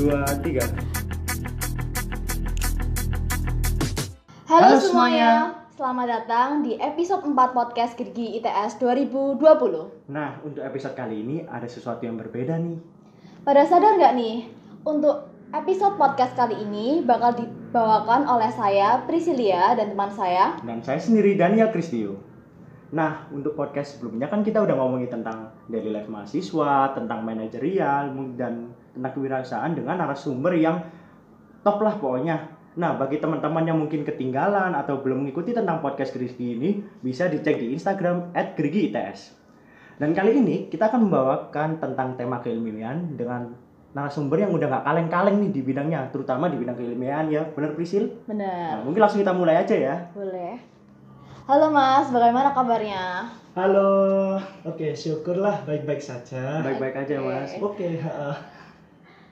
Dua, tiga. Halo, Halo semuanya. selamat datang di episode 4 podcast Gergi ITS 2020. Nah, untuk episode kali ini ada sesuatu yang berbeda nih. Pada sadar nggak nih, untuk episode podcast kali ini bakal dibawakan oleh saya, Priscilia, dan teman saya. Dan saya sendiri Daniel Kristio. Nah, untuk podcast sebelumnya kan kita udah ngomongin tentang daily life mahasiswa, tentang manajerial, dan tentang kewirausahaan dengan narasumber yang top lah pokoknya. Nah, bagi teman-teman yang mungkin ketinggalan atau belum mengikuti tentang podcast Gerigi ini, bisa dicek di Instagram @gerigi_its. Dan kali ini kita akan membawakan tentang tema keilmian dengan narasumber yang udah nggak kaleng-kaleng nih di bidangnya, terutama di bidang keilmian ya, bener Prisil? Nah, Benar. mungkin langsung kita mulai aja ya. Boleh. Halo Mas, bagaimana kabarnya? Halo, oke syukurlah baik-baik saja. Baik-baik aja, Mas. Oke, ha,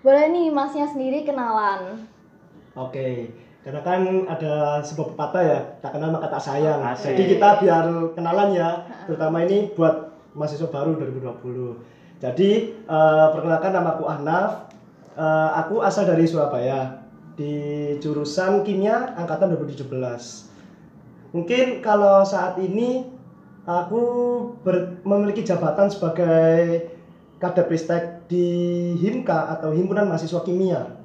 Boleh nih Masnya sendiri kenalan. oke. Karena kan ada sebuah pepatah ya, tak kenal maka tak sayang. Asik. Jadi kita biar kenalan ya, terutama ini buat mahasiswa baru 2020. Jadi eh, perkenalkan nama aku Ahnaf. Eh, aku asal dari Surabaya di jurusan kimia angkatan 2017. Mungkin kalau saat ini aku ber- memiliki jabatan sebagai Kadepristek di HIMKA atau Himpunan Mahasiswa Kimia.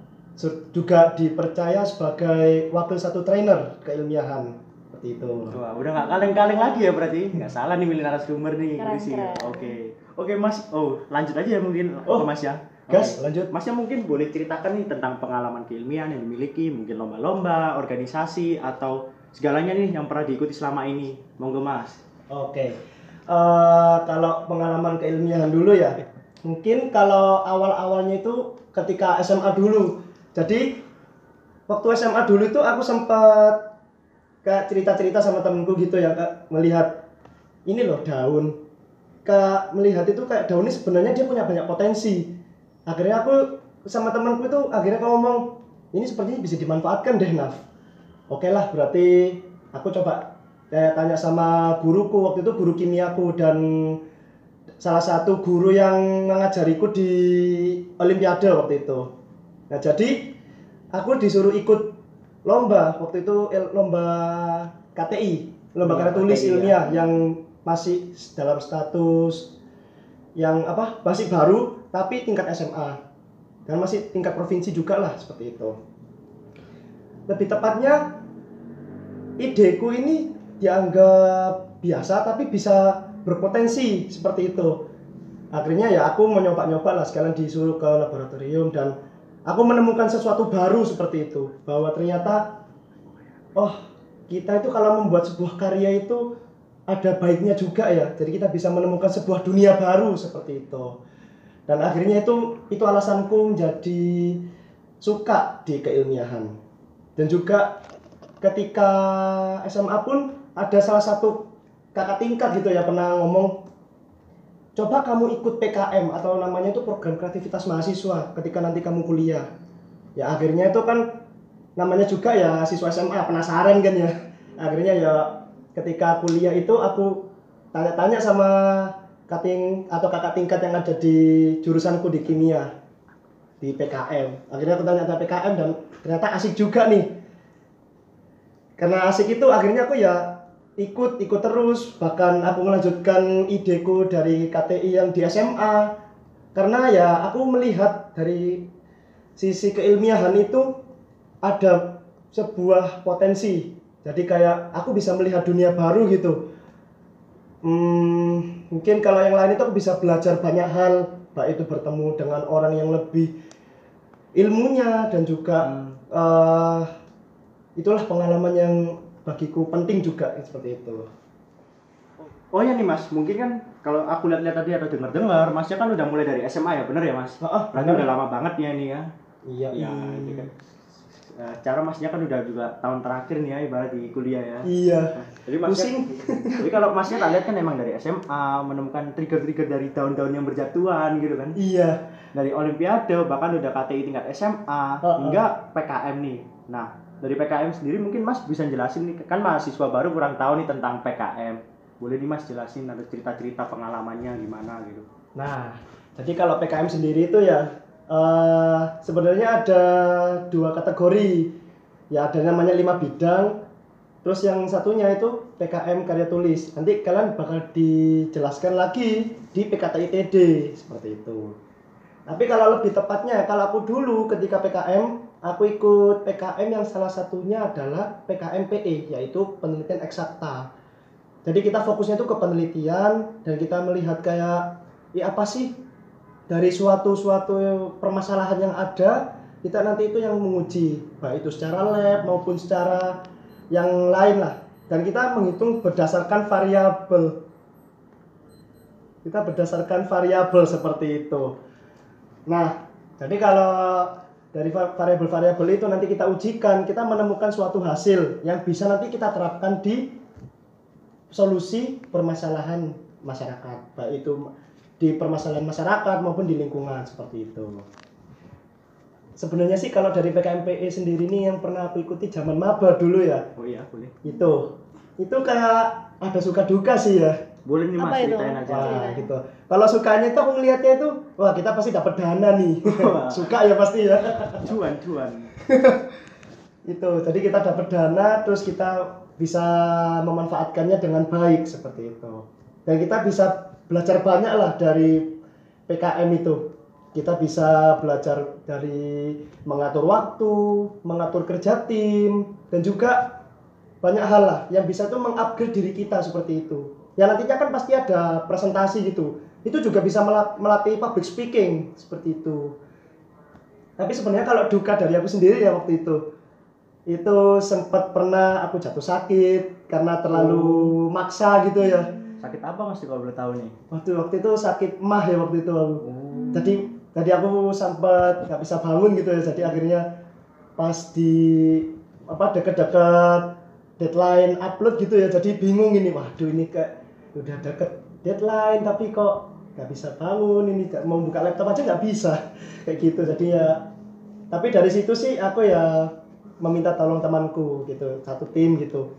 Juga dipercaya sebagai wakil satu trainer keilmiahan seperti itu. Wah, udah nggak kaleng-kaleng lagi ya berarti. Nggak salah nih milih narasumber nih, Keren. Oke. Oke, Mas. Oh, lanjut aja mungkin Oh, Mas ya. Gas, Oke. lanjut. Masnya mungkin boleh ceritakan nih tentang pengalaman keilmian yang dimiliki, mungkin lomba-lomba, organisasi atau segalanya nih yang pernah diikuti selama ini. Monggo, Mas. Oke. Eh, kalau pengalaman keilmiahan dulu ya. Mungkin kalau awal-awalnya itu ketika SMA dulu. Jadi waktu SMA dulu itu aku sempat kayak cerita-cerita sama temenku gitu ya kak melihat ini loh daun kak melihat itu kayak daun ini sebenarnya dia punya banyak potensi akhirnya aku sama temanku itu akhirnya ngomong ini sepertinya bisa dimanfaatkan deh Naf oke lah berarti aku coba eh, tanya sama guruku. Waktu itu guru kimiaku dan salah satu guru yang mengajariku di olimpiade waktu itu. Nah jadi aku disuruh ikut lomba. Waktu itu lomba KTI lomba Lomba karya tulis KTI, ya. ilmiah yang masih dalam status yang apa masih baru tapi tingkat SMA dan masih tingkat provinsi juga lah seperti itu. Lebih tepatnya ideku ini dianggap biasa tapi bisa berpotensi seperti itu. Akhirnya ya aku menyoba-nyoba lah sekalian disuruh ke laboratorium dan aku menemukan sesuatu baru seperti itu bahwa ternyata oh kita itu kalau membuat sebuah karya itu ada baiknya juga ya. Jadi kita bisa menemukan sebuah dunia baru seperti itu. Dan akhirnya itu itu alasanku menjadi suka di keilmiahan. Dan juga ketika SMA pun ada salah satu kakak tingkat gitu ya pernah ngomong coba kamu ikut PKM atau namanya itu program kreativitas mahasiswa ketika nanti kamu kuliah. Ya akhirnya itu kan namanya juga ya siswa SMA penasaran kan ya. Akhirnya ya ketika kuliah itu aku tanya-tanya sama kating atau kakak tingkat yang ada di jurusanku di kimia di PKM akhirnya aku tanya tentang PKM dan ternyata asik juga nih karena asik itu akhirnya aku ya ikut ikut terus. Bahkan aku melanjutkan ideku dari KTI yang di SMA karena ya aku melihat dari sisi keilmiahan itu ada sebuah potensi. Jadi kayak aku bisa melihat dunia baru gitu. Hmm, mungkin kalau yang lain itu aku bisa belajar banyak hal. Baik itu bertemu dengan orang yang lebih ilmunya dan juga eh, itulah pengalaman yang bagiku penting juga seperti itu. Oh ya nih Mas, mungkin kan kalau aku lihat-lihat tadi atau dengar-dengar, Masnya kan udah mulai dari SMA ya, bener ya Mas? Ah, ah, Berarti udah lama banget ya ini ya. Iya, Ya, ini kan. Eh, cara Masnya kan udah juga tahun terakhir nih ya, ibarat di kuliah ya. Iya. Jadi Masnya, Pusing. jadi kalau Masnya tak lihat kan emang dari SMA menemukan trigger-trigger dari tahun-tahun yang berjatuhan gitu kan. Iya. Dari Olimpiade bahkan udah KTI tingkat SMA Heeh. hingga PKM nih. Nah dari PKM sendiri mungkin Mas bisa jelasin nih kan mahasiswa baru kurang tahu nih tentang PKM. Boleh nih Mas jelasin ada cerita-cerita pengalamannya gimana gitu. Nah, jadi kalau PKM sendiri itu ya eh, sebenarnya ada dua kategori. Ya ada namanya lima bidang. Terus yang satunya itu PKM karya tulis. Nanti kalian bakal dijelaskan lagi di PKT ITD seperti itu. Tapi kalau lebih tepatnya, kalau aku dulu ketika PKM, aku ikut PKM yang salah satunya adalah PKM PE, yaitu penelitian eksakta. Jadi kita fokusnya itu ke penelitian dan kita melihat kayak ya apa sih dari suatu suatu permasalahan yang ada kita nanti itu yang menguji baik itu secara lab maupun secara yang lain lah. Dan kita menghitung berdasarkan variabel. Kita berdasarkan variabel seperti itu. Nah jadi kalau dari va- variabel-variabel itu nanti kita ujikan kita menemukan suatu hasil yang bisa nanti kita terapkan di solusi permasalahan masyarakat baik itu di permasalahan masyarakat maupun di lingkungan seperti itu. Sebenarnya sih kalau dari PKMPE sendiri ini yang pernah aku ikuti zaman maba dulu ya. Oh iya, boleh. itu. Itu kayak ada suka duka sih ya Boleh nih Mas ceritain aja. wah Ceritain. gitu. Kalau sukanya itu aku ngelihatnya itu wah kita pasti dapat dana nih. Suka ya pasti ya. Cuan, cuan. itu jadi kita dapat dana terus kita bisa memanfaatkannya dengan baik seperti itu. Dan kita bisa belajar banyak lah dari PKM itu. Kita bisa belajar dari mengatur waktu mengatur kerja tim dan juga banyak hal lah yang bisa tuh mengupgrade diri kita seperti itu ya nantinya kan pasti ada presentasi gitu. Itu juga bisa mela- melatih public speaking seperti itu. Tapi sebenarnya kalau duka dari aku sendiri ya waktu itu itu sempat pernah aku jatuh sakit karena terlalu maksa gitu ya. Sakit apa Mas kalau boleh tahu nih? waktu waktu itu sakit mah ya waktu itu aku Oh. tadi tadi aku sempat nggak bisa bangun gitu ya. Jadi akhirnya pas di apa deket-deket deadline upload gitu ya. Jadi bingung ini waduh ini kayak udah deket deadline tapi kok nggak bisa bangun ini mau buka laptop aja nggak bisa. Kayak gitu jadi ya. Tapi dari situ sih aku ya meminta tolong temanku gitu satu tim gitu.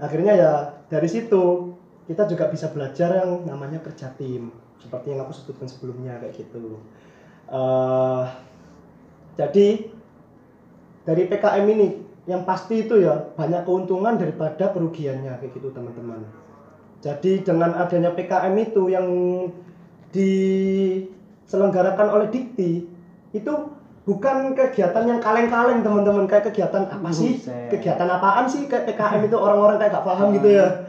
Akhirnya ya dari situ kita juga bisa belajar yang namanya kerja tim seperti yang aku sebutkan sebelumnya kayak gitu. Eh, jadi dari PKM ini yang pasti itu ya banyak keuntungan daripada kerugiannya kayak gitu teman-teman jadi dengan adanya PKM itu yang diselenggarakan oleh Dikti itu bukan kegiatan yang kaleng-kaleng teman-teman kayak kegiatan apa sih Buset. kegiatan apaan sih kayak PKM itu orang-orang kayak gak paham gitu ya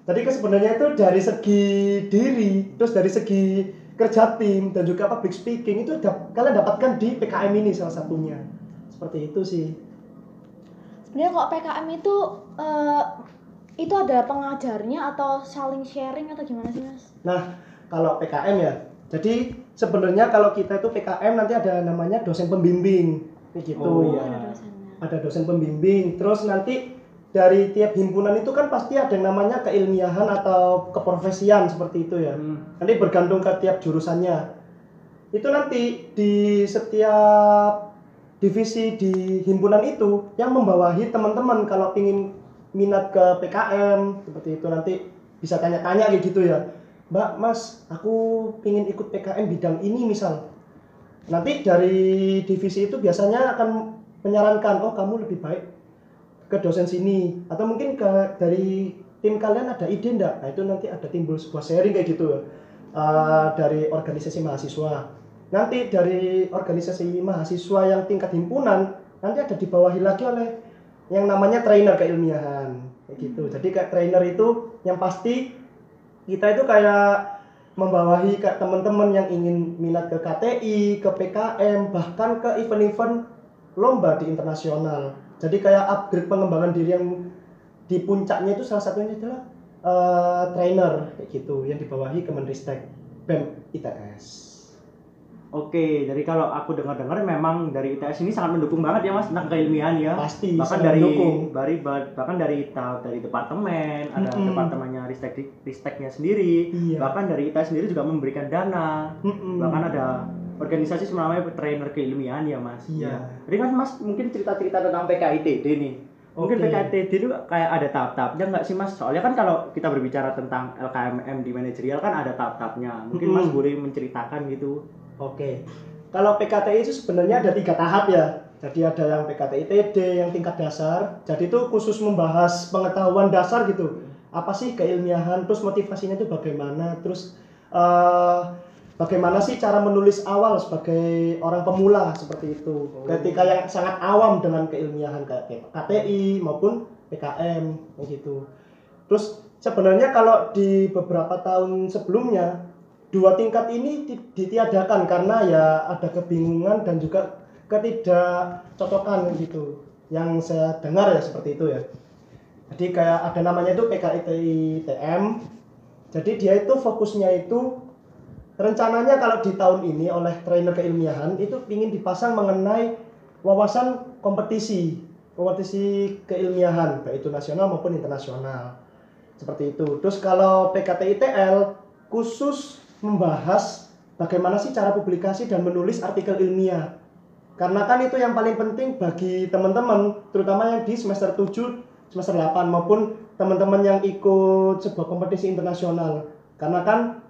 Tadi ke sebenarnya itu dari segi diri, terus dari segi kerja tim dan juga public speaking itu dap- kalian dapatkan di PKM ini salah satunya. Seperti itu sih. Sebenarnya kok PKM itu eh, itu ada pengajarnya atau saling sharing atau gimana sih mas? Nah, kalau PKM ya. Jadi sebenarnya kalau kita itu PKM nanti ada namanya dosen pembimbing. Kayak gitu. Oh, iya. ada dosennya. Ada dosen pembimbing. Terus nanti dari tiap himpunan itu kan pasti ada yang namanya keilmiahan atau keprofesian seperti itu ya. Hmm. nanti bergantung ke tiap jurusannya itu nanti di setiap divisi di himpunan itu yang membawahi teman-teman kalau ingin minat ke PKM seperti itu. Nanti bisa tanya-tanya kayak gitu ya. Mbak Mas aku ingin ikut PKM bidang ini misal. Nanti dari divisi itu biasanya akan menyarankan oh kamu lebih baik ke dosen sini. Atau mungkin ke dari tim kalian ada ide enggak nah itu nanti ada timbul sebuah sharing kayak gitu Uh, dari organisasi mahasiswa. Nanti dari organisasi mahasiswa yang tingkat himpunan nanti ada dibawahi lagi oleh yang namanya trainer keilmiahan kayak gitu jadi kayak trainer itu yang pasti kita itu kayak membawahi kayak teman-teman yang ingin minat ke KTI, ke PKM, bahkan ke event-event lomba di internasional. Jadi kayak upgrade pengembangan diri yang di puncaknya itu salah satunya adalah eh, trainer kayak gitu yang dibawahi Kemenristek BEM ITS. Oke, jadi kalau aku dengar-dengar memang dari ITS ini sangat mendukung banget ya Mas tentang keilmiahan ya. Pasti bahkan dari mendukung. dari bahkan dari tahap dari departemen ada Mm-mm. departemennya ristek risteknya sendiri Iya. bahkan dari ITS sendiri juga memberikan dana Mm-mm. bahkan ada organisasi namanya trainer keilmiahan ya mas Iya. jadi kan mas mungkin cerita-cerita tentang PKITD nih mungkin. PKITD itu kayak ada tahap-tahapnya nggak sih mas soalnya kan kalau kita berbicara tentang LKMM di manajerial kan ada tahap-tahapnya mungkin mas Mm-mm. boleh menceritakan gitu Oke. kalau PKTI itu sebenarnya ada tiga tahap ya. Jadi ada yang PKTI TD yang tingkat dasar. Jadi itu khusus membahas pengetahuan dasar gitu. Apa sih keilmiahan, terus motivasinya itu bagaimana, terus eh, bagaimana sih cara menulis awal sebagai orang pemula seperti itu. Oh. Ketika yang sangat awam dengan keilmiahan kayak KTI maupun PKM kayak gitu. Terus sebenarnya kalau di beberapa tahun sebelumnya dua tingkat ini di- ditiadakan karena ya ada kebingungan dan juga ketidakcocokan gitu. Yang saya dengar ya seperti itu ya. Jadi kayak ada namanya itu PKITI TM jadi dia itu fokusnya itu rencananya kalau di tahun ini oleh trainer keilmiahan itu ingin dipasang mengenai wawasan kompetisi kompetisi keilmiahan baik itu nasional maupun internasional. Seperti itu. Terus kalau PKTITL khusus membahas bagaimana sih cara publikasi dan menulis artikel ilmiah. Karena kan itu yang paling penting bagi teman-teman terutama yang di semester 7 semester 8 maupun teman-teman yang ikut sebuah kompetisi internasional. Karena kan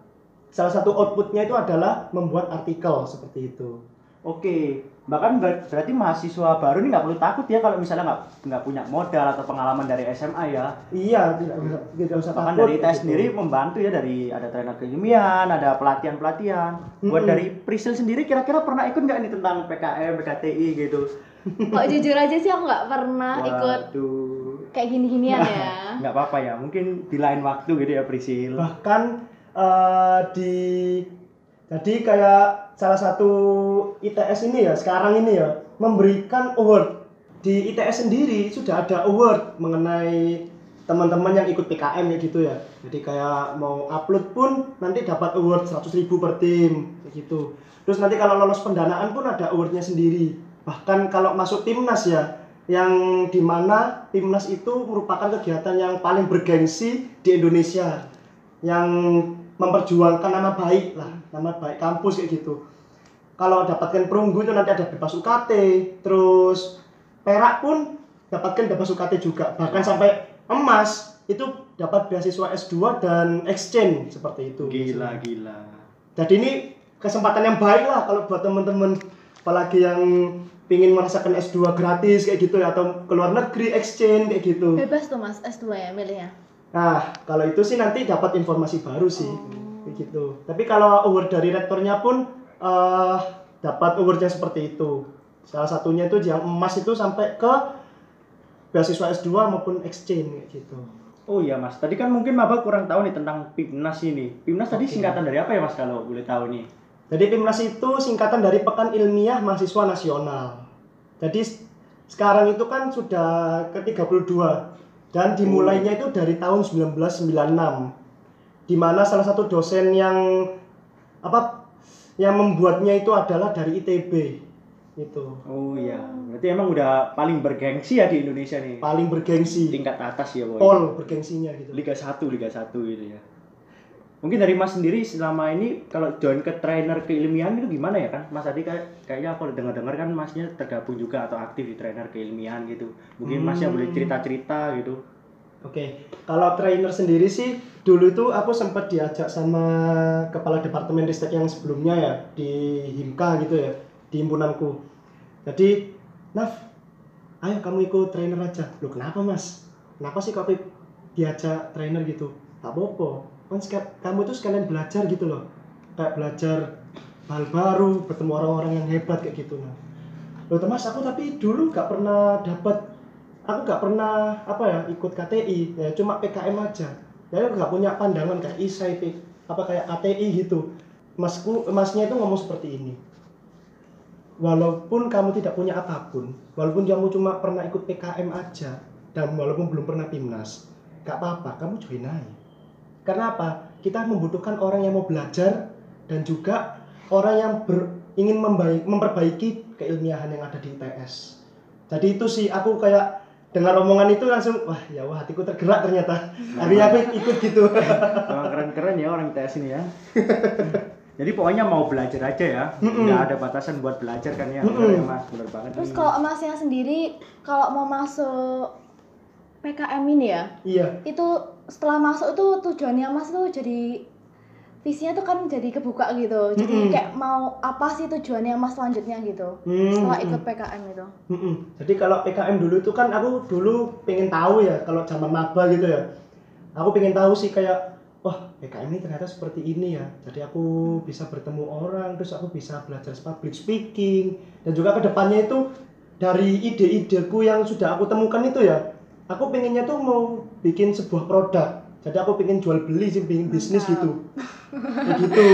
salah satu outputnya itu adalah membuat artikel seperti itu Oke, bahkan ber- berarti mahasiswa baru ini nggak perlu takut ya kalau misalnya nggak nggak punya modal atau pengalaman dari SMA ya. iya tidak, tidak usah Bahkan takut dari tes gitu. sendiri membantu ya dari ada trainer keilmiahan, ada pelatihan-pelatihan. Buat Mm-mm. dari Priscil sendiri kira-kira pernah ikut nggak nih tentang PKM, PKTI gitu? Kok jujur aja sih aku nggak pernah ikut Waduh. kayak gini-ginian ya. Nggak apa-apa ya, mungkin di lain waktu gitu ya Priscil. bahkan eh, di jadi kayak salah satu ITS ini ya sekarang ini ya memberikan award. Di ITS sendiri sudah ada award mengenai teman-teman yang ikut PKM ya gitu ya. Jadi kayak mau upload pun nanti dapat award 100.000 ribu per tim kayak gitu. Terus nanti kalau lolos pendanaan pun ada awardnya sendiri. Bahkan kalau masuk timnas ya yang di mana timnas itu merupakan kegiatan yang paling bergengsi di Indonesia. Yang memperjuangkan nama baik lah nama baik kampus kayak gitu kalau dapatkan perunggu itu nanti ada bebas UKT terus perak pun dapatkan bebas UKT juga bahkan sampai emas itu dapat beasiswa S2 dan exchange seperti itu Gila, gila. jadi ini kesempatan yang baik lah kalau buat temen-temen apalagi yang pingin merasakan S2 gratis kayak gitu ya atau ke luar negeri exchange kayak gitu Bebas tuh Mas S2 ya milihnya. Nah, kalau itu sih nanti dapat informasi baru sih. Oh. Kayak gitu. Tapi kalau award dari rektornya pun eh dapat awardnya seperti itu. Salah satunya itu yang emas itu sampai ke beasiswa S2 maupun exchange kayak gitu. Oh iya mas, tadi kan mungkin Maba kurang tahu nih tentang PIMNAS ini. PIMNAS tadi Oke. singkatan dari apa ya mas kalau boleh tahu nih? Jadi PIMNAS itu singkatan dari Pekan Ilmiah Mahasiswa Nasional. Jadi sekarang itu kan sudah ke-32 dan dimulainya itu dari tahun 1996. Di mana salah satu dosen yang apa yang membuatnya itu adalah dari ITB. Itu. Oh iya, berarti emang udah paling bergengsi ya di Indonesia nih. Paling bergengsi. Tingkat atas ya boy. All bergengsinya gitu. Liga 1, Liga 1 gitu ya. Mungkin dari Mas sendiri selama ini kalau join ke trainer keilmiahan itu gimana ya kan? Mas tadi kayak kayaknya aku dengar-dengar kan Masnya tergabung juga atau aktif di trainer keilmiahan gitu. Mungkin Masnya Hmm. boleh cerita-cerita gitu. Oke, kalau trainer sendiri sih dulu itu aku sempat diajak sama kepala departemen ristek yang sebelumnya ya di Himka gitu ya di himpunanku. Jadi, Naf, ayo kamu ikut trainer aja. Loh kenapa mas? Kenapa sih kok aku diajak trainer gitu? Tak apa-apa. Kan kamu tuh sekalian belajar gitu loh. Kayak belajar hal baru, bertemu orang-orang yang hebat kayak gitu. Nah. Loh mas, aku tapi dulu gak pernah dapat aku nggak pernah apa ya ikut KTI ya cuma PKM aja jadi aku nggak punya pandangan kayak ISAI apa kayak KTI gitu masku masnya itu ngomong seperti ini walaupun kamu tidak punya apa pun walaupun kamu cuma pernah ikut PKM aja dan walaupun belum pernah timnas gak apa-apa kamu join aja karena apa? Kita membutuhkan orang yang mau belajar dan juga orang yang ber- ingin membaik, memperbaiki keilmiahan yang ada di ITS jadi itu sih aku kayak dengar omongan itu langsung wah ya wah hatiku tergerak ternyata. Akhirnya aku ikut gitu. Keren-keren ya orang ITS ini ya. Jadi pokoknya mau belajar aja ya, Mm-mm. nggak ada batasan buat belajar kan ya, Mm-mm. bener ya mas, bener banget. Terus kalau Masnya sendiri kalau mau masuk PKM ini ya, iya. itu setelah masuk itu tujuannya Mas tuh jadi visinya tuh kan jadi kebuka gitu. Jadi Mm-mm. kayak mau apa sih tujuannya Mas selanjutnya gitu. Hmm, Setelah hmm. ikut PKM itu. Mm-mm. Jadi kalau PKM dulu itu kan aku dulu pengen tahu ya kalau zaman maba gitu ya. Aku pengen tahu sih kayak wah PKM ini ternyata seperti ini ya. Jadi aku bisa bertemu orang, terus aku bisa belajar public speaking dan juga ke depannya itu dari ide-ideku yang sudah aku temukan itu ya. Aku pengennya tuh mau bikin sebuah produk. Jadi aku pengen jual beli sih, bikin bisnis gitu. Kayak gitu.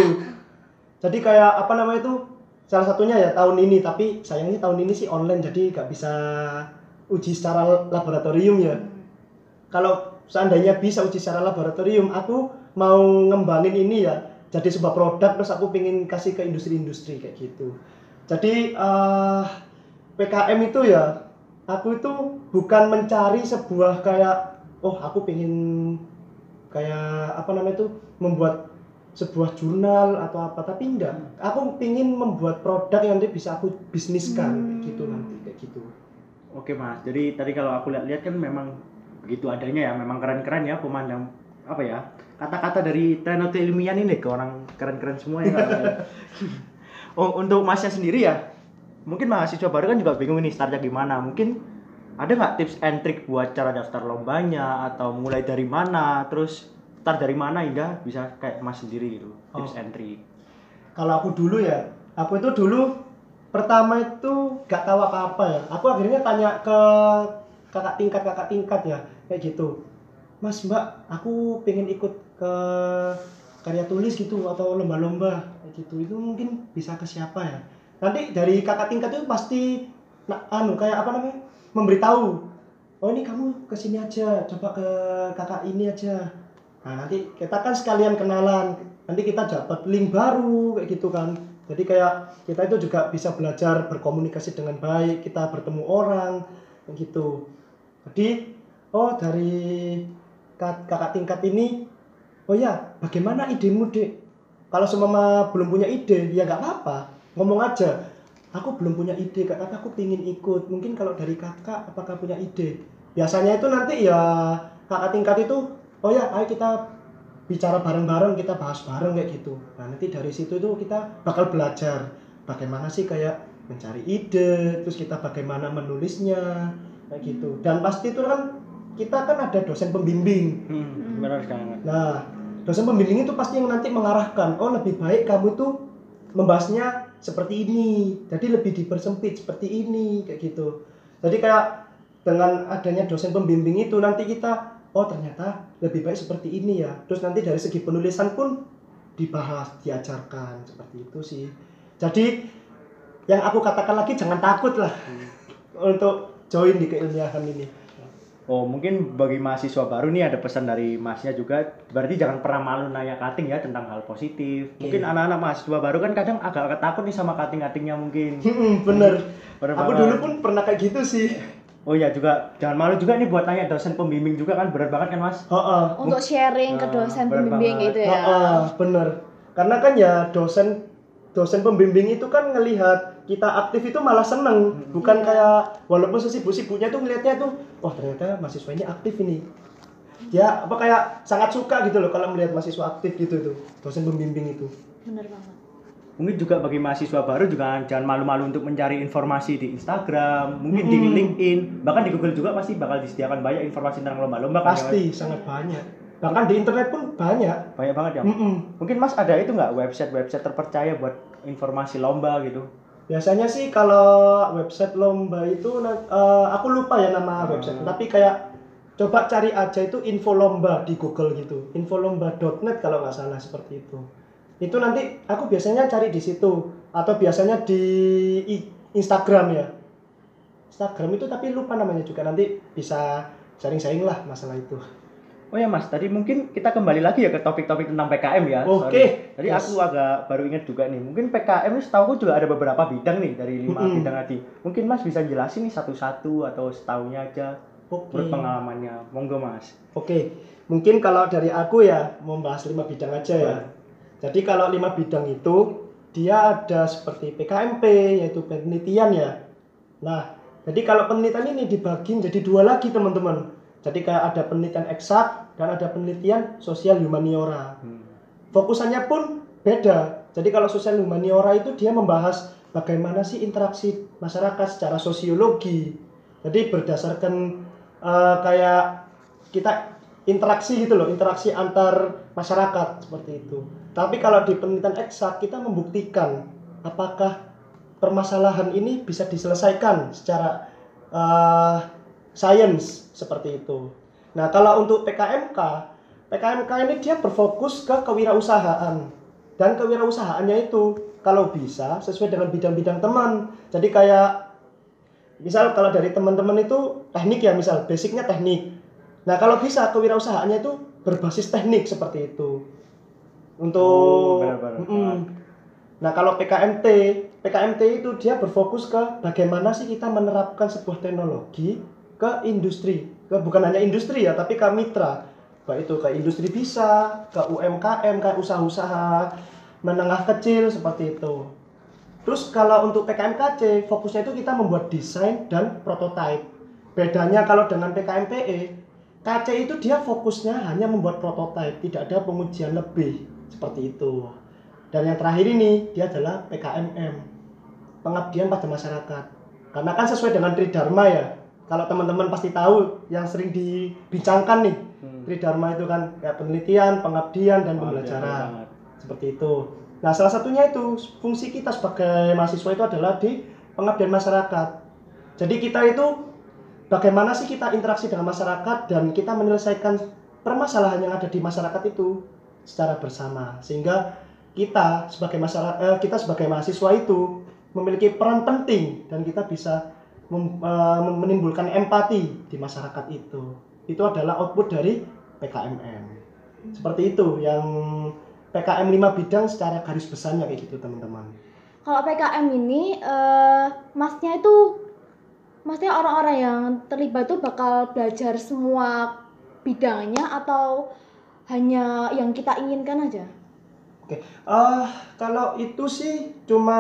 Jadi kayak apa namanya itu salah satunya ya tahun ini tapi sayangnya tahun ini sih online jadi nggak bisa uji secara laboratorium ya kalau seandainya bisa uji secara laboratorium aku mau ngembangin ini ya jadi sebuah produk terus aku pengen kasih ke industri-industri kayak gitu jadi eh, PKM itu ya aku itu bukan mencari sebuah kayak oh aku pengen kayak apa namanya itu membuat sebuah jurnal atau apa tapi enggak aku pingin membuat produk yang nanti bisa aku bisniskan Hmm. kayak gitu nanti kayak gitu Oke mas, jadi tadi kalau aku lihat-lihat kan memang begitu adanya ya, memang keren-keren ya pemandang apa ya kata-kata dari Trinity ilmiah ini ke orang keren-keren semua ya. oh, untuk masnya sendiri ya, mungkin mahasiswa baru kan juga bingung ini startnya gimana. Mungkin ada nggak tips and trick buat cara daftar lombanya atau mulai dari mana, terus start dari mana hingga bisa kayak mas sendiri gitu, tips Oh. and trick. kalau aku dulu ya aku itu dulu pertama itu gak tahu apa-apa ya aku akhirnya tanya ke kakak tingkat kakak tingkat ya kayak gitu mas mbak aku pengen ikut ke karya tulis gitu atau lomba-lomba kayak gitu itu mungkin bisa ke siapa ya nanti dari kakak tingkat itu pasti nah, anu kayak apa namanya? Memberitahu. Oh ini kamu ke sini aja coba ke kakak ini aja. Nah nanti kita kan sekalian kenalan. Nanti kita dapat link baru kayak gitu kan. Jadi kayak kita itu juga bisa belajar berkomunikasi dengan baik kita bertemu orang kayak gitu. Jadi oh dari kak- kakak tingkat ini oh ya bagaimana idemu dek? Kalau semua belum punya ide ya nggak apa-apa ngomong aja aku belum punya ide kak tapi aku pingin ikut. Mungkin kalau dari kakak apakah punya ide? Biasanya itu nanti ya kakak tingkat itu oh ya ayo kita bicara bareng-bareng kita bahas bareng kayak gitu. Nah nanti dari situ itu kita bakal belajar bagaimana sih kayak mencari ide terus kita bagaimana menulisnya kayak gitu. Dan pasti itu kan kita kan ada dosen pembimbing. Hmm, benar banget. Nah, dosen pembimbing itu pasti yang nanti mengarahkan, oh lebih baik kamu tuh membahasnya seperti ini, jadi lebih dipersempit seperti ini, kayak gitu. Jadi kayak dengan adanya dosen pembimbing itu nanti kita, oh ternyata lebih baik seperti ini ya. Terus nanti dari segi penulisan pun dibahas, diajarkan seperti itu sih. Jadi yang aku katakan lagi jangan takut lah untuk join di keilmiahan ini. Oh mungkin bagi mahasiswa baru nih ada pesan dari masnya juga berarti jangan pernah malu nanya cutting ya tentang hal positif mungkin Oke. anak-anak mahasiswa baru kan kadang agak takut nih sama cutting-cuttingnya mungkin Hmm, bener. Bener Aku banget. dulu pun pernah kayak gitu sih. oh ya juga jangan malu juga nih buat tanya dosen pembimbing juga kan berat banget kan mas Heeh. Untuk sharing ke Nah, dosen pembimbing banget. gitu ya. Heeh, bener. Karena kan ya dosen dosen pembimbing itu kan ngelihat kita aktif itu malah seneng, Hmm. bukan Iya. kayak walaupun sesibuk-sibuknya tuh ngelihatnya tuh, wah ternyata mahasiswa ini aktif ini. Dia apa kayak sangat suka gitu loh kalau melihat mahasiswa aktif gitu tuh, dosen pembimbing itu. Bener banget. mungkin juga bagi mahasiswa baru juga jangan malu-malu untuk mencari informasi di Instagram mungkin di Mm-mm. LinkedIn bahkan di Google juga pasti bakal disediakan banyak informasi tentang lomba-lomba kan ya? Pasti sangat banyak. Bahkan di internet pun banyak. banyak banget ya Mm-mm. mungkin mas ada itu nggak website-website terpercaya buat informasi lomba gitu Biasanya sih kalau website lomba itu eh, aku lupa ya nama Hmm. website, tapi kayak coba cari aja itu info lomba di Google gitu. infolomba.net kalau nggak salah seperti itu. Itu nanti aku biasanya cari di situ atau biasanya di Instagram ya. Instagram itu tapi lupa namanya juga nanti bisa sharing-sharing lah masalah itu. Oh ya mas, tadi mungkin kita kembali lagi ya ke topik-topik tentang PKM ya. Oke. Sorry. Tadi Yes. aku agak baru ingat juga nih, mungkin PKM ini setahu juga ada beberapa bidang nih dari lima Mm-mm. bidang tadi. Mungkin mas bisa jelasin nih satu-satu atau setahunnya aja Oke. menurut pengalamannya. Monggo mas. Oke, mungkin kalau dari aku ya mau bahas lima bidang aja ya. Boleh. Jadi kalau lima bidang itu dia ada seperti PKMP yaitu penelitian ya. Nah, jadi kalau penelitian ini dibagi jadi dua lagi teman-teman. Jadi kayak ada penelitian eksak dan ada penelitian sosial humaniora. Hmm. fokusannya pun beda. Jadi kalau sosial humaniora itu dia membahas bagaimana sih interaksi masyarakat secara sosiologi. Jadi berdasarkan eh, kayak kita interaksi gitu loh, interaksi antar masyarakat seperti itu. Tapi kalau di penelitian eksak kita membuktikan apakah permasalahan ini bisa diselesaikan secara eh, sains seperti itu. Nah, kalau untuk PKMK, PKMK ini dia berfokus ke kewirausahaan. Dan kewirausahaannya itu kalau bisa sesuai dengan bidang-bidang teman. Jadi kayak misal kalau dari teman-teman itu teknik ya misal basicnya teknik. Nah, kalau bisa kewirausahaannya itu berbasis teknik seperti itu. Untuk Oh, benar-benar. Mm-mm. Nah, kalau PKMT, PKMT itu dia berfokus ke bagaimana sih kita menerapkan sebuah teknologi ke industri, ke bukan hanya industri ya, tapi ke mitra. Baik itu ke industri bisa, ke UMKM, ke usaha-usaha menengah kecil seperti itu. Terus kalau untuk PKMKC, fokusnya itu kita membuat desain dan prototype. Bedanya kalau dengan PKMPE, KC itu dia fokusnya hanya membuat prototype, tidak ada pengujian lebih seperti itu. Dan yang terakhir ini dia adalah PKMM, pengabdian pada masyarakat. Karena kan sesuai dengan Tridharma ya. Kalau teman-teman pasti tahu yang sering dibincangkan nih, Hmm. Tridharma itu kan kayak penelitian, pengabdian dan Oh, pembelajaran banget. seperti itu. Nah, salah satunya itu fungsi kita sebagai mahasiswa itu adalah di pengabdian masyarakat. Jadi kita itu bagaimana sih kita interaksi dengan masyarakat dan kita menyelesaikan permasalahan yang ada di masyarakat itu secara bersama sehingga kita sebagai masyarakat kita sebagai mahasiswa itu memiliki peran penting dan kita bisa mem- eh, menimbulkan empati di masyarakat itu. Itu adalah output dari PKMM. Seperti itu yang PKM 5 bidang secara garis besarnya kayak gitu teman-teman. Kalau PKM ini eh, masnya itu maksudnya orang-orang yang terlibat itu bakal belajar semua bidangnya atau hanya yang kita inginkan aja? Ah, kalau itu sih cuma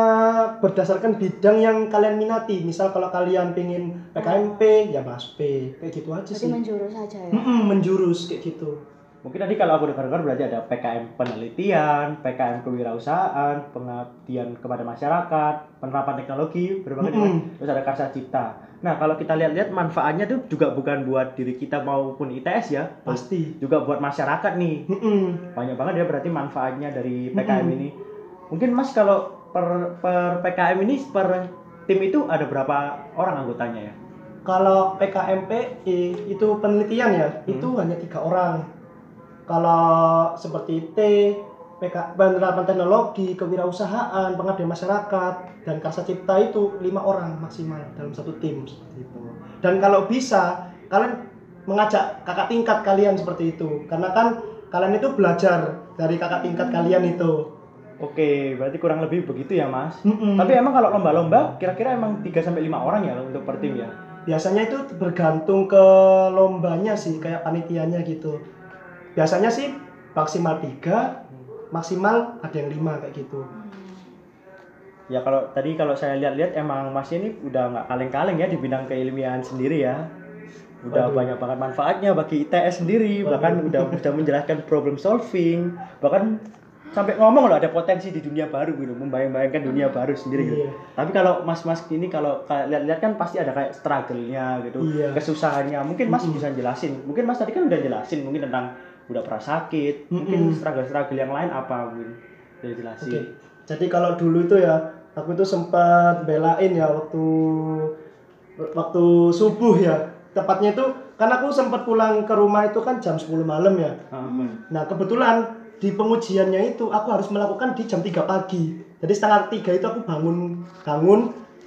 berdasarkan bidang yang kalian minati. Misal kalau kalian pengen PKMP ya bahas P, kayak gitu aja Jadi sih. menjurus saja ya. Mm-mm, menjurus kayak gitu. Mungkin tadi kalau aku dengar-dengar berarti ada PKM penelitian, PKM kewirausahaan, pengabdian kepada masyarakat, penerapan teknologi, berbagai Mm-mm. macam. Terus ada karsa cipta. Nah, kalau kita lihat-lihat manfaatnya tuh juga bukan buat diri kita maupun ITS ya, Pasti. juga buat masyarakat nih. Mm-mm. Banyak banget ya berarti manfaatnya dari PKM Mm-mm. ini. Mungkin Mas kalau per, per PKM ini per tim itu ada berapa orang anggotanya ya? Kalau PKMP itu penelitian ya, Hmm. itu hanya tiga orang. Kalau seperti T, PK, penerapan teknologi, kewirausahaan, pengabdian masyarakat, dan karsa cipta itu lima orang maksimal dalam satu tim seperti itu. Dan kalau bisa, kalian mengajak kakak tingkat kalian seperti itu, karena kan kalian itu belajar dari kakak tingkat kalian itu. Oke, berarti kurang lebih begitu ya, Mas. Mm-mm. Tapi emang kalau lomba-lomba kira-kira emang 3 sampai 5 orang ya untuk per tim ya? biasanya itu bergantung ke lombanya sih kayak panitianya gitu biasanya sih maksimal tiga maksimal ada yang lima kayak gitu Ya kalau tadi kalau saya lihat-lihat emang Mas ini udah nggak kaleng-kaleng ya di bidang keilmiahan sendiri ya. Udah Waduh. banyak banget manfaatnya bagi ITS sendiri, Waduh. bahkan udah udah menjelaskan problem solving, bahkan sampai ngomong loh ada potensi di dunia baru gitu, membayang-bayangkan dunia baru sendiri gitu. Iya. Tapi kalau Mas-mas ini kalau lihat-lihat kan pasti ada kayak struggle-nya gitu, Iya. kesusahannya. Mungkin Mas Mm-mm. bisa jelasin. Mungkin Mas tadi kan udah jelasin mungkin tentang udah pernah sakit, mungkin struggle-struggle yang lain apa mungkin bisa jelasin. Oke. Jadi kalau dulu itu ya, aku itu sempat belain ya waktu waktu subuh ya. Tepatnya itu kan aku sempat pulang ke rumah itu kan jam 10 malam ya. Ah, Nah, kebetulan di pengujiannya itu aku harus melakukan di jam 3 pagi. Jadi setengah tiga itu aku bangun bangun,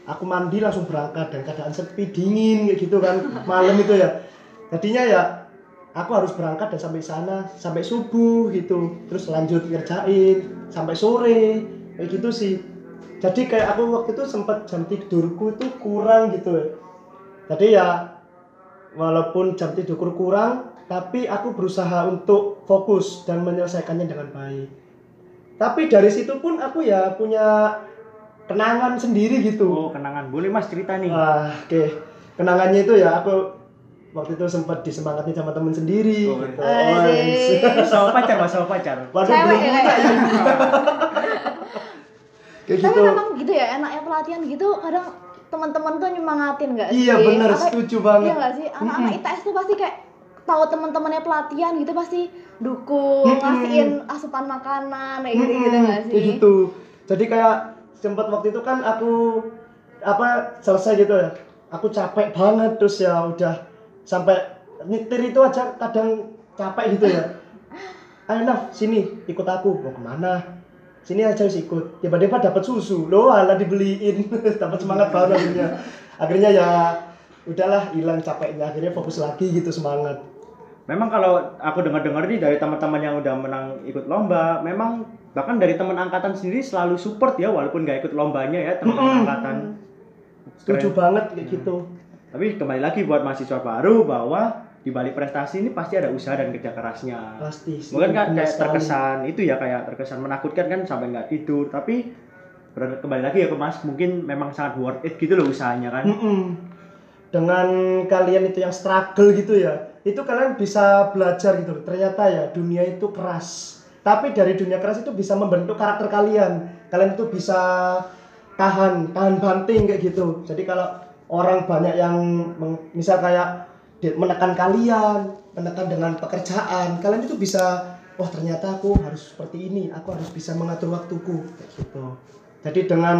aku mandi langsung berangkat dan keadaan sepi dingin kayak gitu kan malam itu ya. Jadinya ya aku harus berangkat dan sampai sana sampai subuh gitu. Terus lanjut ngerjain sampai sore kayak gitu sih. Jadi kayak aku waktu itu sempat jam tidurku itu kurang gitu ya. Jadi ya walaupun jam tidurku kurang tapi aku berusaha untuk fokus dan menyelesaikannya dengan baik. Tapi dari situ pun aku ya punya kenangan sendiri gitu. Oh, kenangan. Boleh Mas cerita nih. Wah, oke. Kenangannya itu ya aku waktu itu sempat disemangatin sama temen sendiri Oh, gitu. Wes. sama pacar mas sama pacar Waduh Cewek belum ya, punya kayak. ini. Kayak Tapi gitu. memang gitu ya, enaknya pelatihan gitu kadang teman-teman tuh nyemangatin nggak sih? Iya bener, Apa- setuju banget. Iya nggak sih? Anak-anak ITS tuh pasti kayak tahu teman-temannya pelatihan gitu pasti dukung, Mm-mm. ngasihin asupan makanan kayak gitu gitu nggak sih? Kayak gitu. Jadi kayak sempat waktu itu kan aku apa selesai gitu ya. Aku capek banget terus ya udah sampai nyetir itu aja kadang capek gitu ya. Ayo Naf, sini ikut aku. Mau ke mana? Sini aja wis ikut. Tiba-tiba dapat susu. Loh, alah dibeliin. dapat semangat baru akhirnya. Akhirnya ya udahlah hilang capeknya. Akhirnya fokus lagi gitu semangat. memang kalau aku dengar-dengar nih dari teman-teman yang udah menang ikut lomba memang bahkan dari teman angkatan sendiri selalu support ya walaupun nggak ikut lombanya ya teman angkatan Setuju banget kayak gitu. Tapi kembali lagi buat mahasiswa baru bahwa di balik prestasi ini pasti ada usaha dan kerja kerasnya Pasti. mungkin kan kayak terkesan itu ya kayak terkesan menakutkan kan sampai nggak tidur tapi kembali lagi ya ke mas mungkin memang sangat worth it gitu loh usahanya kan Mm-mm. Dengan kalian itu yang struggle gitu ya, itu kalian bisa belajar gitu. Ternyata ya dunia itu keras. Tapi dari dunia keras itu bisa membentuk karakter kalian. Kalian itu bisa tahan, tahan banting kayak gitu. Jadi kalau orang banyak yang misal kayak menekan kalian, menekan dengan pekerjaan, kalian itu bisa wah ternyata aku harus seperti ini, aku harus bisa mengatur waktuku. Kayak gitu. Jadi dengan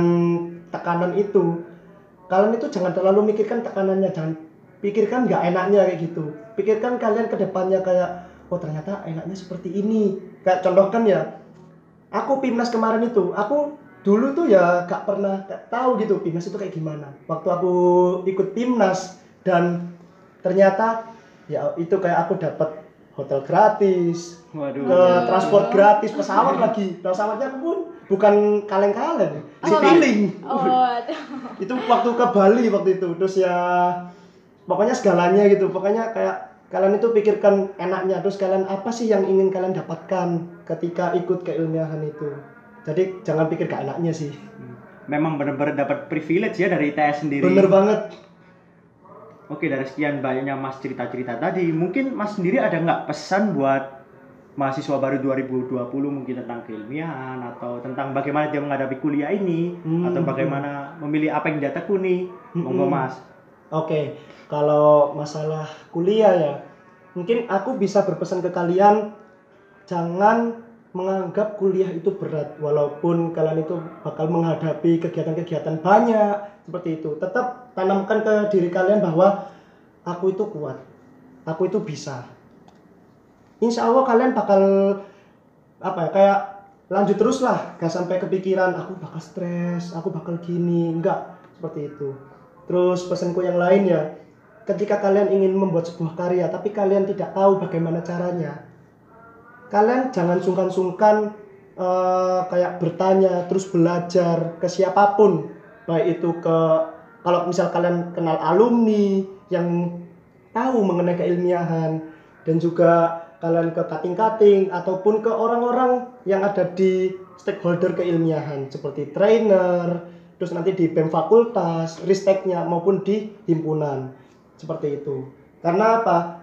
tekanan itu kalian itu jangan terlalu mikirkan tekanannya jangan pikirkan nggak enaknya kayak gitu. Pikirkan kalian ke depannya kayak oh ternyata enaknya seperti ini. Kayak contohkan ya aku pimnas kemarin itu aku dulu tuh ya gak pernah gak tahu gitu pimnas itu kayak gimana. Waktu aku ikut pimnas dan ternyata ya itu kayak aku dapat hotel gratis waduh. ke transport gratis pesawat lagi. Pesawatnya pun bukan kaleng-kaleng Apa, Mas? Citylink Oh, itu waktu ke Bali waktu itu. Terus ya pokoknya segalanya gitu. Pokoknya kayak kalian itu pikirkan enaknya. Terus kalian apa sih yang ingin kalian dapatkan ketika ikut keilmiahan itu jadi jangan pikir gak enaknya sih memang benar-benar dapat privilege ya dari ITS sendiri bener banget Oke dari sekian banyaknya Mas cerita-cerita tadi, mungkin Mas sendiri ada nggak pesan buat mahasiswa baru 2020 mungkin tentang keilmiahan atau tentang bagaimana dia menghadapi kuliah ini Hmm. atau bagaimana memilih apa yang dia tekuni? Monggo Hmm. Mas. Oke, kalau masalah kuliah ya, mungkin aku bisa berpesan ke kalian jangan menganggap kuliah itu berat walaupun kalian itu bakal menghadapi kegiatan-kegiatan banyak seperti itu. Tetap tanamkan ke diri kalian bahwa aku itu kuat. Aku itu bisa. Insya Allah kalian bakal apa ya kayak lanjut terus lah gak sampai kepikiran aku bakal stres aku bakal gini enggak seperti itu Terus pesanku yang lain ya, ketika kalian ingin membuat sebuah karya tapi kalian tidak tahu bagaimana caranya, kalian jangan sungkan-sungkan eh, kayak bertanya terus belajar ke siapa pun, baik itu ke kalau misal kalian kenal alumni yang tahu mengenai keilmiahan dan juga kalian ke kating-kating ataupun ke orang-orang yang ada di stakeholder keilmiahan seperti trainer, terus nanti di BEM fakultas, risteknya maupun di himpunan. Seperti itu. Karena apa?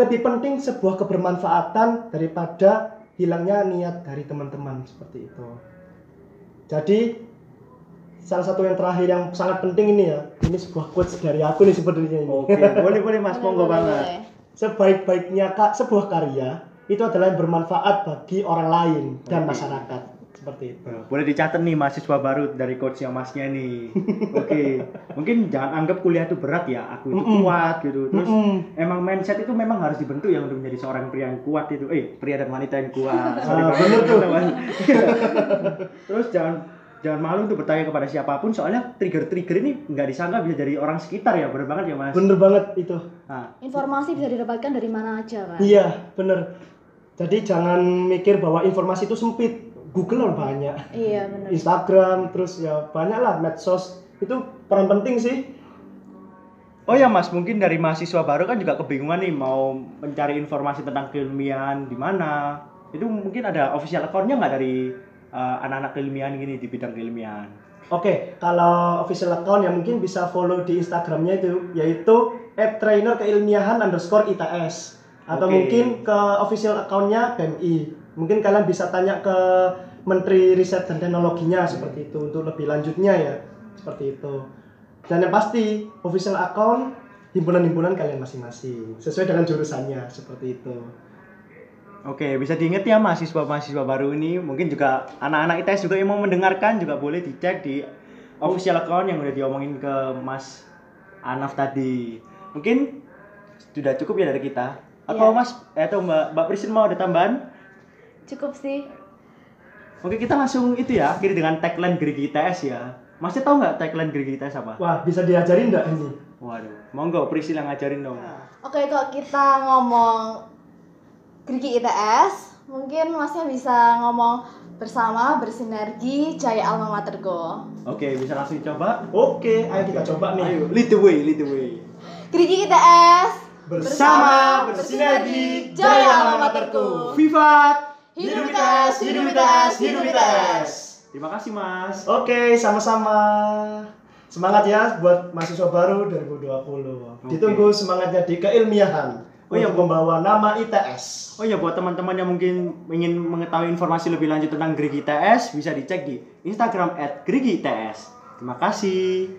Lebih penting sebuah kebermanfaatan daripada hilangnya niat dari teman-teman seperti itu. Jadi salah satu yang terakhir yang sangat penting ini ya, ini sebuah quotes dari aku nih sebenarnya ini. Oke, boleh boleh Mas, monggo banget. Sebaik-baiknya kak sebuah karya itu adalah yang bermanfaat bagi orang lain dan Oke. masyarakat seperti itu. Nah, Boleh dicatat nih mahasiswa baru dari coachnya Masnya nih. Oke, mungkin jangan anggap kuliah itu berat ya. Aku itu Mm-mm. kuat gitu. Terus Mm-mm. emang mindset itu memang harus dibentuk ya untuk menjadi seorang pria yang kuat itu. Eh, pria dan wanita yang kuat. Sorry Ah, bener tuh. Terus jangan jangan malu untuk bertanya kepada siapa pun soalnya trigger-trigger ini nggak disangka bisa dari orang sekitar ya bener banget ya mas Bener banget itu. nah, Informasi bisa didapatkan dari mana aja kan? Iya, bener. Jadi jangan mikir bahwa informasi itu sempit. Google lah banyak. Iya benar. Instagram, terus ya banyak lah medsos. Itu peran penting sih. oh ya mas mungkin dari mahasiswa baru kan juga kebingungan nih mau mencari informasi tentang keilmiahan di mana itu mungkin ada official account-nya nggak dari uh, anak-anak keilmiahan gini di bidang keilmiahan Oke, kalau official account ya mungkin bisa follow di Instagramnya itu yaitu trainer keilmiahan underscore ITS atau Oke. mungkin ke official accountnya BMI mungkin kalian bisa tanya ke Menteri Riset dan Teknologinya seperti itu untuk lebih lanjutnya ya seperti itu dan yang pasti official account himpunan-himpunan kalian masing-masing sesuai dengan jurusannya seperti itu Oke, bisa diingat ya mahasiswa-mahasiswa baru ini, mungkin juga anak-anak ITS juga yang mau mendengarkan juga boleh dicek di official account yang udah diomongin ke Mas Anaf tadi. Mungkin sudah cukup ya dari kita. Atau Iya. Mas eh, atau Mbak Mbak Prisin mau ada tambahan? Cukup sih. Oke, kita langsung itu ya, akhiri dengan tagline Gerigi ITS ya. Masih tahu nggak tagline Gerigi ITS apa? wah bisa diajarin nggak ini Waduh, monggo Prisil yang ngajarin dong. Oke, kalau kita ngomong Gerigi ITS, mungkin masnya bisa ngomong bersama bersinergi Jaya Alma Matergo. Oke, bisa langsung coba. oke ayo kita coba nih Ayo, lead the way, lead the way. Gerigi ITS bersama bersinergi Jaya Alma Materku Vivat! Hidup ITS, hidup ITS, hidup ITS. Terima kasih Mas. Oke, sama-sama. Semangat ya buat mahasiswa baru 2020. Oke. Ditunggu semangatnya di keilmiahan. Oh iya, membawa nama ITS. Oh ya buat teman-teman yang mungkin ingin mengetahui informasi lebih lanjut tentang Gerigi ITS bisa dicek di Instagram @gerigi ITS. Terima kasih.